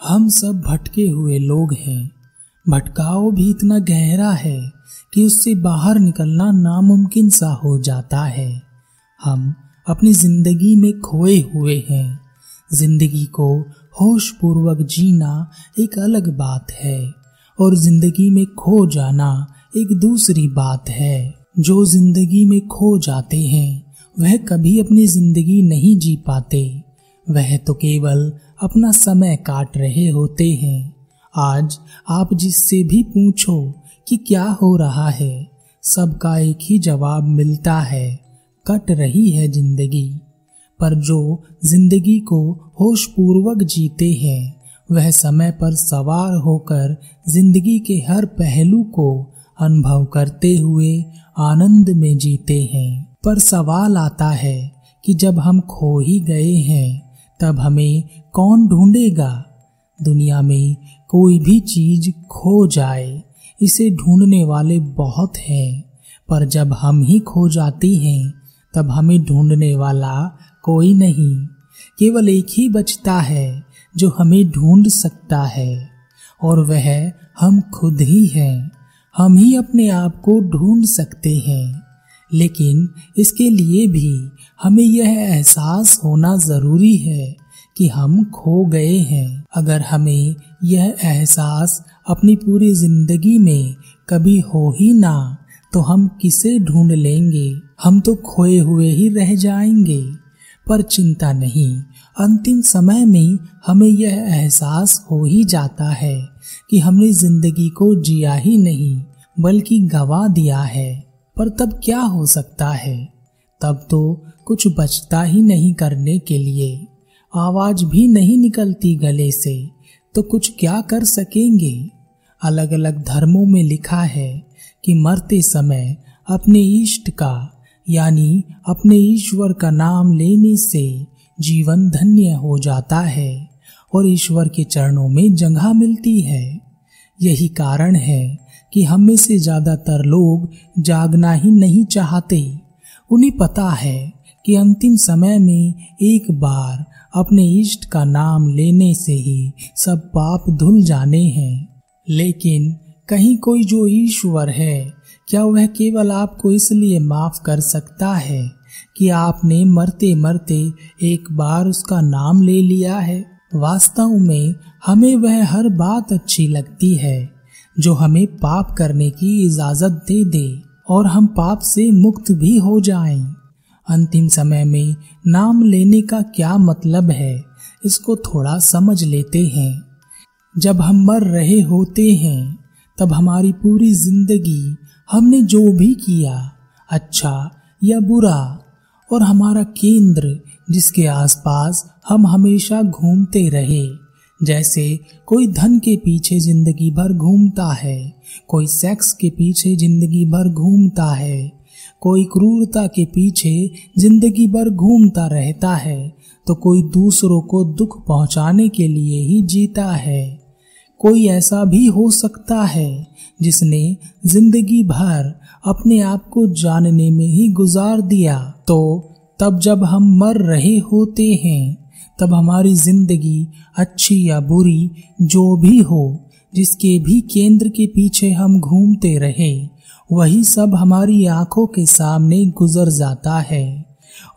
हम सब भटके हुए लोग हैं। भटकाव भी इतना गहरा है कि उससे बाहर निकलना नामुमकिन सा हो जाता है। हम अपनी ज़िंदगी में खोए हुए हैं। ज़िंदगी को होश पूर्वक जीना एक अलग बात है और ज़िंदगी में खो जाना एक दूसरी बात है। जो ज़िंदगी में खो जाते हैं, वह कभी अपनी ज़िंदगी नहीं जी पाते। वह तो केवल अपना समय काट रहे होते हैं। आज आप जिससे भी पूछो कि क्या हो रहा है, सबका एक ही जवाब मिलता है, कट रही है ज़िंदगी। पर जो ज़िंदगी को होश पूर्वक जीते हैं, वह समय पर सवार होकर ज़िंदगी के हर पहलू को अनुभव करते हुए आनंद में जीते हैं। पर सवाल आता है कि जब हम खो ही गए हैं तब हमें कौन ढूंढेगा? दुनिया में कोई भी चीज़ खो जाए, इसे ढूँढने वाले बहुत हैं। पर जब हम ही खो जाते हैं, तब हमें ढूँढने वाला कोई नहीं। केवल एक ही बचता है, जो हमें ढूंढ सकता है, और वह हम खुद ही हैं। हम ही अपने आप को ढूंढ सकते हैं। लेकिन इसके लिए भी हमें यह एहसास होना ज़रूरी है कि हम खो गए हैं। अगर हमें यह एहसास अपनी पूरी ज़िंदगी में कभी हो ही ना तो हम किसे ढूंढ लेंगे? हम तो खोए हुए ही रह जाएँगे। पर चिंता नहीं, अंतिम समय में हमें यह एहसास हो ही जाता है कि हमने ज़िंदगी को जिया ही नहीं, बल्कि गवा दिया है। पर तब क्या हो सकता है? तब तो कुछ बचता ही नहीं करने के लिए। आवाज़ भी नहीं निकलती गले से तो कुछ क्या कर सकेंगे? अलग अलग धर्मों में लिखा है कि मरते समय अपने इष्ट का, यानी अपने ईश्वर का नाम लेने से जीवन धन्य हो जाता है और ईश्वर के चरणों में जगह मिलती है। यही कारण है कि हम में से ज़्यादातर लोग जागना ही नहीं चाहते। उन्हें पता है कि अंतिम समय में एक बार अपने इष्ट का नाम लेने से ही सब पाप धुल जाने हैं। लेकिन कहीं कोई जो ईश्वर है, क्या वह केवल आपको इसलिए माफ़ कर सकता है कि आपने मरते मरते एक बार उसका नाम ले लिया है? वास्तव में हमें वह हर बात अच्छी लगती है। जो हमें पाप करने की इजाज़त दे दे और हम पाप से मुक्त भी हो जाएँ। अंतिम समय में नाम लेने का क्या मतलब है, इसको थोड़ा समझ लेते हैं जब हम मर रहे होते हैं, तब हमारी पूरी ज़िंदगी हमने जो भी किया अच्छा या बुरा, और हमारा केंद्र जिसके आसपास हम हमेशा घूमते रहे जैसे कोई धन के पीछे ज़िंदगी भर घूमता है, कोई सेक्स के पीछे ज़िंदगी भर घूमता है, कोई क्रूरता के पीछे ज़िंदगी भर घूमता रहता है तो कोई दूसरों को दुख पहुँचाने के लिए ही जीता है। कोई ऐसा भी हो सकता है जिसने ज़िंदगी भर अपने आप को जानने में ही गुजार दिया। तो तब जब हम मर रहे होते हैं तब हमारी ज़िंदगी अच्छी या बुरी, जो भी हो, जिसके भी केंद्र के पीछे हम घूमते रहे, वही सब हमारी आँखों के सामने गुजर जाता है,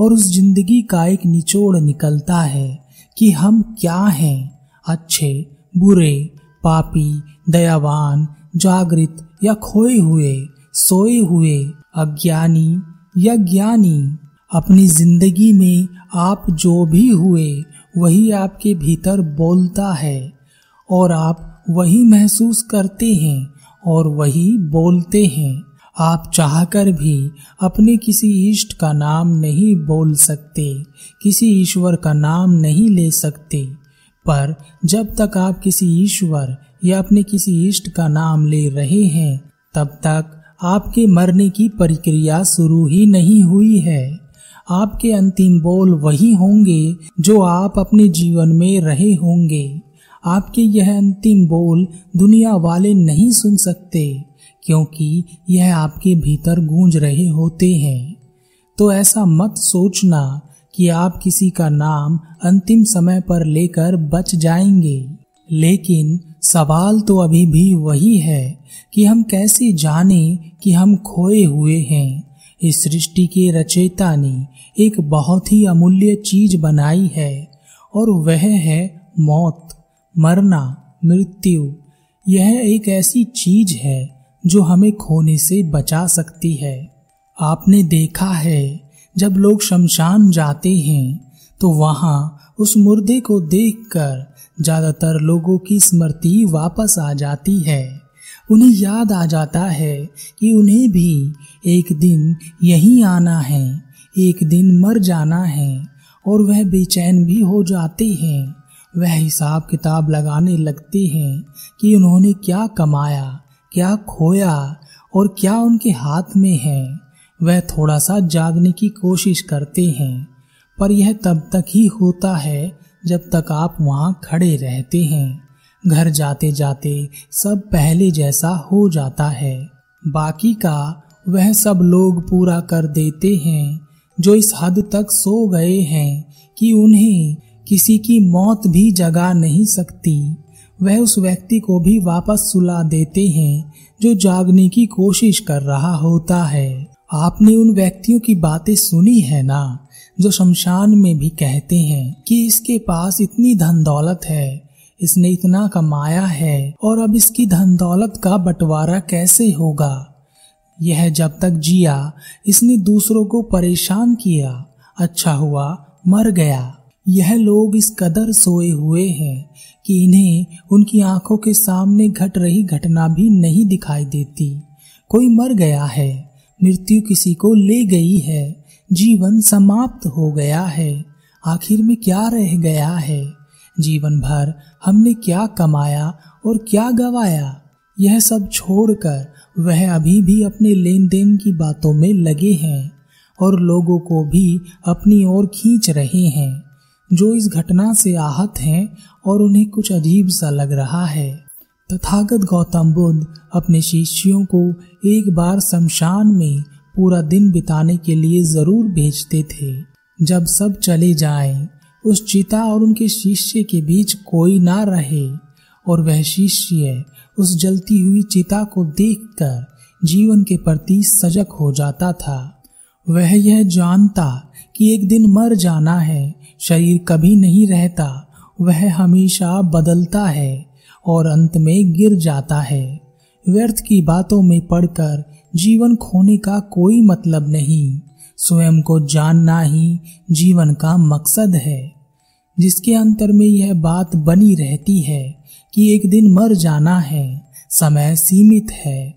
और उस ज़िंदगी का एक निचोड़ निकलता है कि हम क्या हैं, अच्छे, बुरे, पापी, दयावान, जागृत या खोए हुए, सोए हुए, अज्ञानी या ज्ञानी। अपनी ज़िंदगी में आप जो भी हुए, वही आपके भीतर बोलता है। और आप वही महसूस करते हैं और वही बोलते हैं। आप चाहकर भी अपने किसी इष्ट का नाम नहीं बोल सकते, किसी ईश्वर का नाम नहीं ले सकते। पर जब तक आप किसी ईश्वर या अपने किसी इष्ट का नाम ले रहे हैं, तब तक आपके मरने की प्रक्रिया शुरू ही नहीं हुई है। आपके अंतिम बोल वही होंगे जो आप अपने जीवन में रहे होंगे। आपके यह अंतिम बोल दुनिया वाले नहीं सुन सकते, क्योंकि यह आपके भीतर गूंज रहे होते हैं। तो ऐसा मत सोचना कि आप किसी का नाम अंतिम समय पर लेकर बच जाएँगे। लेकिन सवाल तो अभी भी वही है कि हम कैसे जाने कि हम खोए हुए हैं। इस सृष्टि के रचयिता ने एक बहुत ही अमूल्य चीज़ बनाई है, और वह है मौत, मरना, मृत्यु। यह एक ऐसी चीज़ है जो हमें खोने से बचा सकती है। आपने देखा है, जब लोग शमशान जाते हैं तो वहाँ उस मुर्दे को देखकर ज़्यादातर लोगों की स्मृति वापस आ जाती है। उन्हें याद आ जाता है कि उन्हें भी एक दिन यहीं आना है, एक दिन मर जाना है और वह बेचैन भी हो जाते हैं। वह हिसाब किताब लगाने लगते हैं कि उन्होंने क्या कमाया, क्या खोया और क्या उनके हाथ में है। वह थोड़ा सा जागने की कोशिश करते हैं, पर यह तब तक ही होता है जब तक आप वहाँ खड़े रहते हैं। घर जाते जाते सब पहले जैसा हो जाता है। बाकी का वह सब लोग पूरा कर देते हैं, जो इस हद तक सो गए हैं कि उन्हें किसी की मौत भी जगा नहीं सकती। वह उस व्यक्ति को भी वापस सुला देते हैं, जो जागने की कोशिश कर रहा होता है। आपने उन व्यक्तियों की बातें सुनी है ना, जो शमशान में भी कहते हैं कि इसके पास इतनी धन दौलत है? इसने इतना कमाया है, और अब इसकी धन दौलत का बंटवारा कैसे होगा? यह जब तक जिया, इसने दूसरों को परेशान किया अच्छा हुआ, मर गया। यह लोग इस कदर सोए हुए हैं कि इन्हें उनकी आँखों के सामने घट रही घटना भी नहीं दिखाई देती। कोई मर गया है, मृत्यु किसी को ले गई है, जीवन समाप्त हो गया है। आखिर में क्या रह गया है? जीवन भर हमने क्या कमाया और क्या गवाया यह सब छोड़कर वह अभी भी अपने लेन देन की बातों में लगे हैं और लोगों को भी अपनी ओर खींच रहे हैं जो इस घटना से आहत हैं और उन्हें कुछ अजीब सा लग रहा है। तथागत गौतम बुद्ध अपने शिष्यों को एक बार शमशान में पूरा दिन बिताने के लिए ज़रूर भेजते थे जब सब चले जाएँ, उस चिता और उनके शिष्य के बीच कोई ना रहे, और वह शिष्य उस जलती हुई चिता को देखकर जीवन के प्रति सजग हो जाता था। वह यह जानता कि एक दिन मर जाना है, शरीर कभी नहीं रहता, वह हमेशा बदलता है और अंत में गिर जाता है। व्यर्थ की बातों में पढ़कर जीवन खोने का कोई मतलब नहीं। स्वयं को जानना ही जीवन का मकसद है। जिसके अंतर में यह बात बनी रहती है कि एक दिन मर जाना है, समय सीमित है,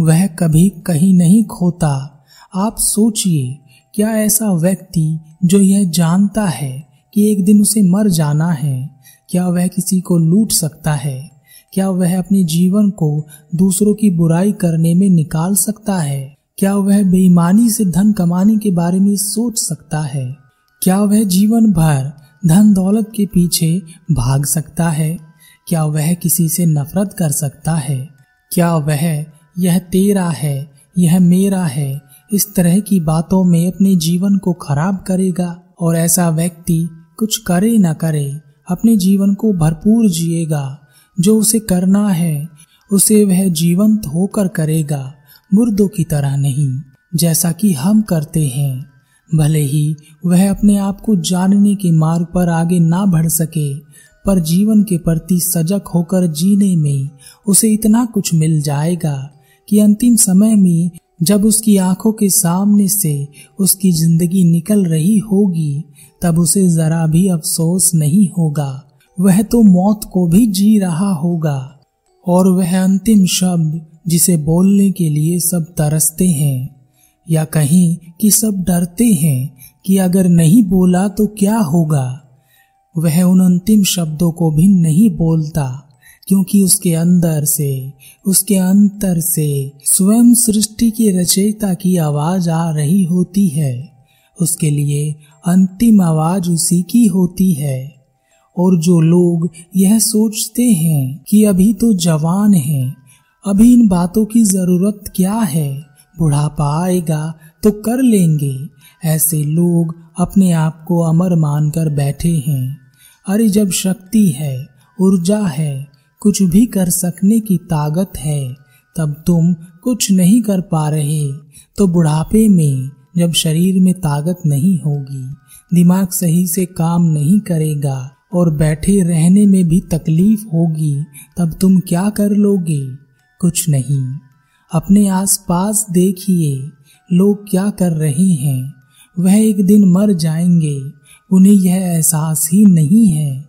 वह कभी कहीं नहीं खोता। आप सोचिए, क्या ऐसा व्यक्ति जो यह जानता है कि एक दिन उसे मर जाना है, क्या वह किसी को लूट सकता है, क्या वह अपने जीवन को दूसरों की बुराई करने में निकाल सकता है? क्या वह बेईमानी से धन कमाने के बारे में सोच सकता है? क्या वह जीवन भर धन दौलत के पीछे भाग सकता है? क्या वह किसी से नफरत कर सकता है? क्या वह यह तेरा है, यह मेरा है, इस तरह की बातों में अपने जीवन को खराब करेगा और ऐसा व्यक्ति कुछ करे न करे, अपने जीवन को भरपूर जिएगा। जो उसे करना है, उसे वह जीवंत होकर करेगा। मुर्दों की तरह नहीं। जैसा कि हम करते हैं, भले ही वह अपने आप को जानने के मार्ग पर आगे ना बढ़ सके, पर जीवन के प्रति सजग होकर जीने में उसे इतना कुछ मिल जाएगा कि अंतिम समय में जब उसकी आँखों के सामने से उसकी ज़िंदगी निकल रही होगी, तब उसे जरा भी अफसोस नहीं होगा। वह तो मौत को भी जी रहा होगा, और वह अंतिम शब्द जिसे बोलने के लिए सब तरसते हैं, या कहीं कि सब डरते हैं कि अगर नहीं बोला तो क्या होगा? वह उन अंतिम शब्दों को भी नहीं बोलता, क्योंकि उसके अंदर से, उसके अंतर से स्वयं सृष्टि की रचयिता की आवाज़ आ रही होती है। उसके लिए अंतिम आवाज़ उसी की होती है। और जो लोग यह सोचते हैं कि अभी तो जवान हैं अभी इन बातों की ज़रूरत क्या है? बुढ़ापा आएगा तो कर लेंगे। ऐसे लोग अपने आप को अमर मानकर बैठे हैं। अरे जब शक्ति है, ऊर्जा है, कुछ भी कर सकने की ताकत है, तब तुम कुछ नहीं कर पा रहे। तो बुढ़ापे में जब शरीर में ताकत नहीं होगी, दिमाग सही से काम नहीं करेगा और बैठे रहने में भी तकलीफ़ होगी, तब तुम क्या कर लोगे? कुछ नहीं। अपने आसपास देखिए, लोग क्या कर रहे हैं। वह एक दिन मर जाएँगे, उन्हें यह एहसास ही नहीं है।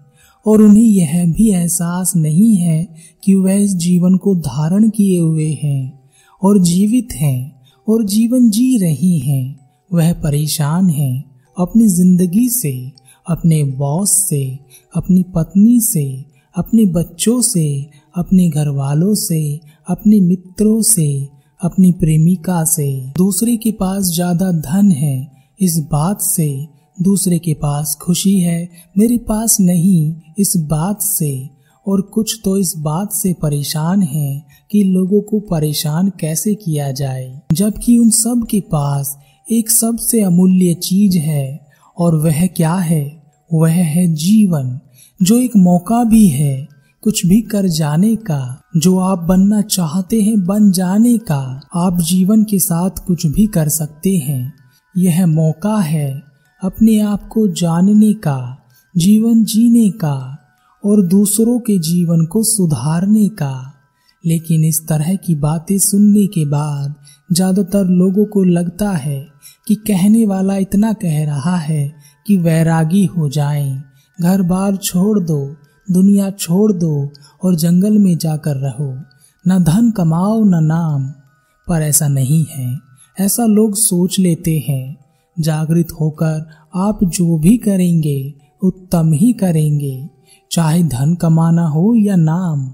और उन्हें यह भी एहसास नहीं है कि वह इस जीवन को धारण किए हुए हैं, और जीवित हैं, और जीवन जी रही हैं। वह परेशान है अपनी ज़िंदगी से, अपने बॉस से, अपनी पत्नी से, अपने बच्चों से, अपने घर वालों से अपने मित्रों से, अपनी प्रेमिका से। दूसरे के पास ज़्यादा धन है, इस बात से दूसरे के पास खुशी है, मेरे पास नहीं, इस बात से। और कुछ तो इस बात से परेशान है कि लोगों को परेशान कैसे किया जाए। जबकि उन सब के पास एक सबसे अमूल्य चीज़ है, और वह क्या है? वह है जीवन, जो एक मौका भी है। कुछ भी कर जाने का जो आप बनना चाहते हैं बन जाने का आप जीवन के साथ कुछ भी कर सकते हैं। यह मौका है अपने आप को जानने का जीवन जीने का और दूसरों के जीवन को सुधारने का। लेकिन इस तरह की बातें सुनने के बाद ज़्यादातर लोगों को लगता है कि कहने वाला इतना कह रहा है कि वैरागी हो जाएँ, घर बार छोड़ दो दुनिया छोड़ दो और जंगल में जाकर रहो। न धन कमाओ, न नाम। पर ऐसा नहीं है। ऐसा लोग सोच लेते हैं। जागृत होकर आप जो भी करेंगे, उत्तम ही करेंगे। चाहे धन कमाना हो या नाम।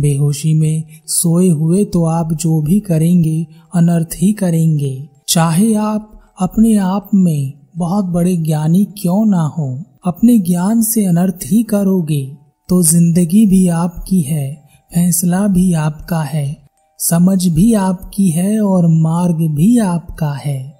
बेहोशी में सोए हुए तो आप जो भी करेंगे, अनर्थ ही करेंगे। चाहे आप अपने आप में बहुत बड़े ज्ञानी क्यों ना हो, अपने ज्ञान से अनर्थ ही करोगे। तो ज़िंदगी भी आपकी है, फैसला भी आपका है, समझ भी आपकी है और मार्ग भी आपका है।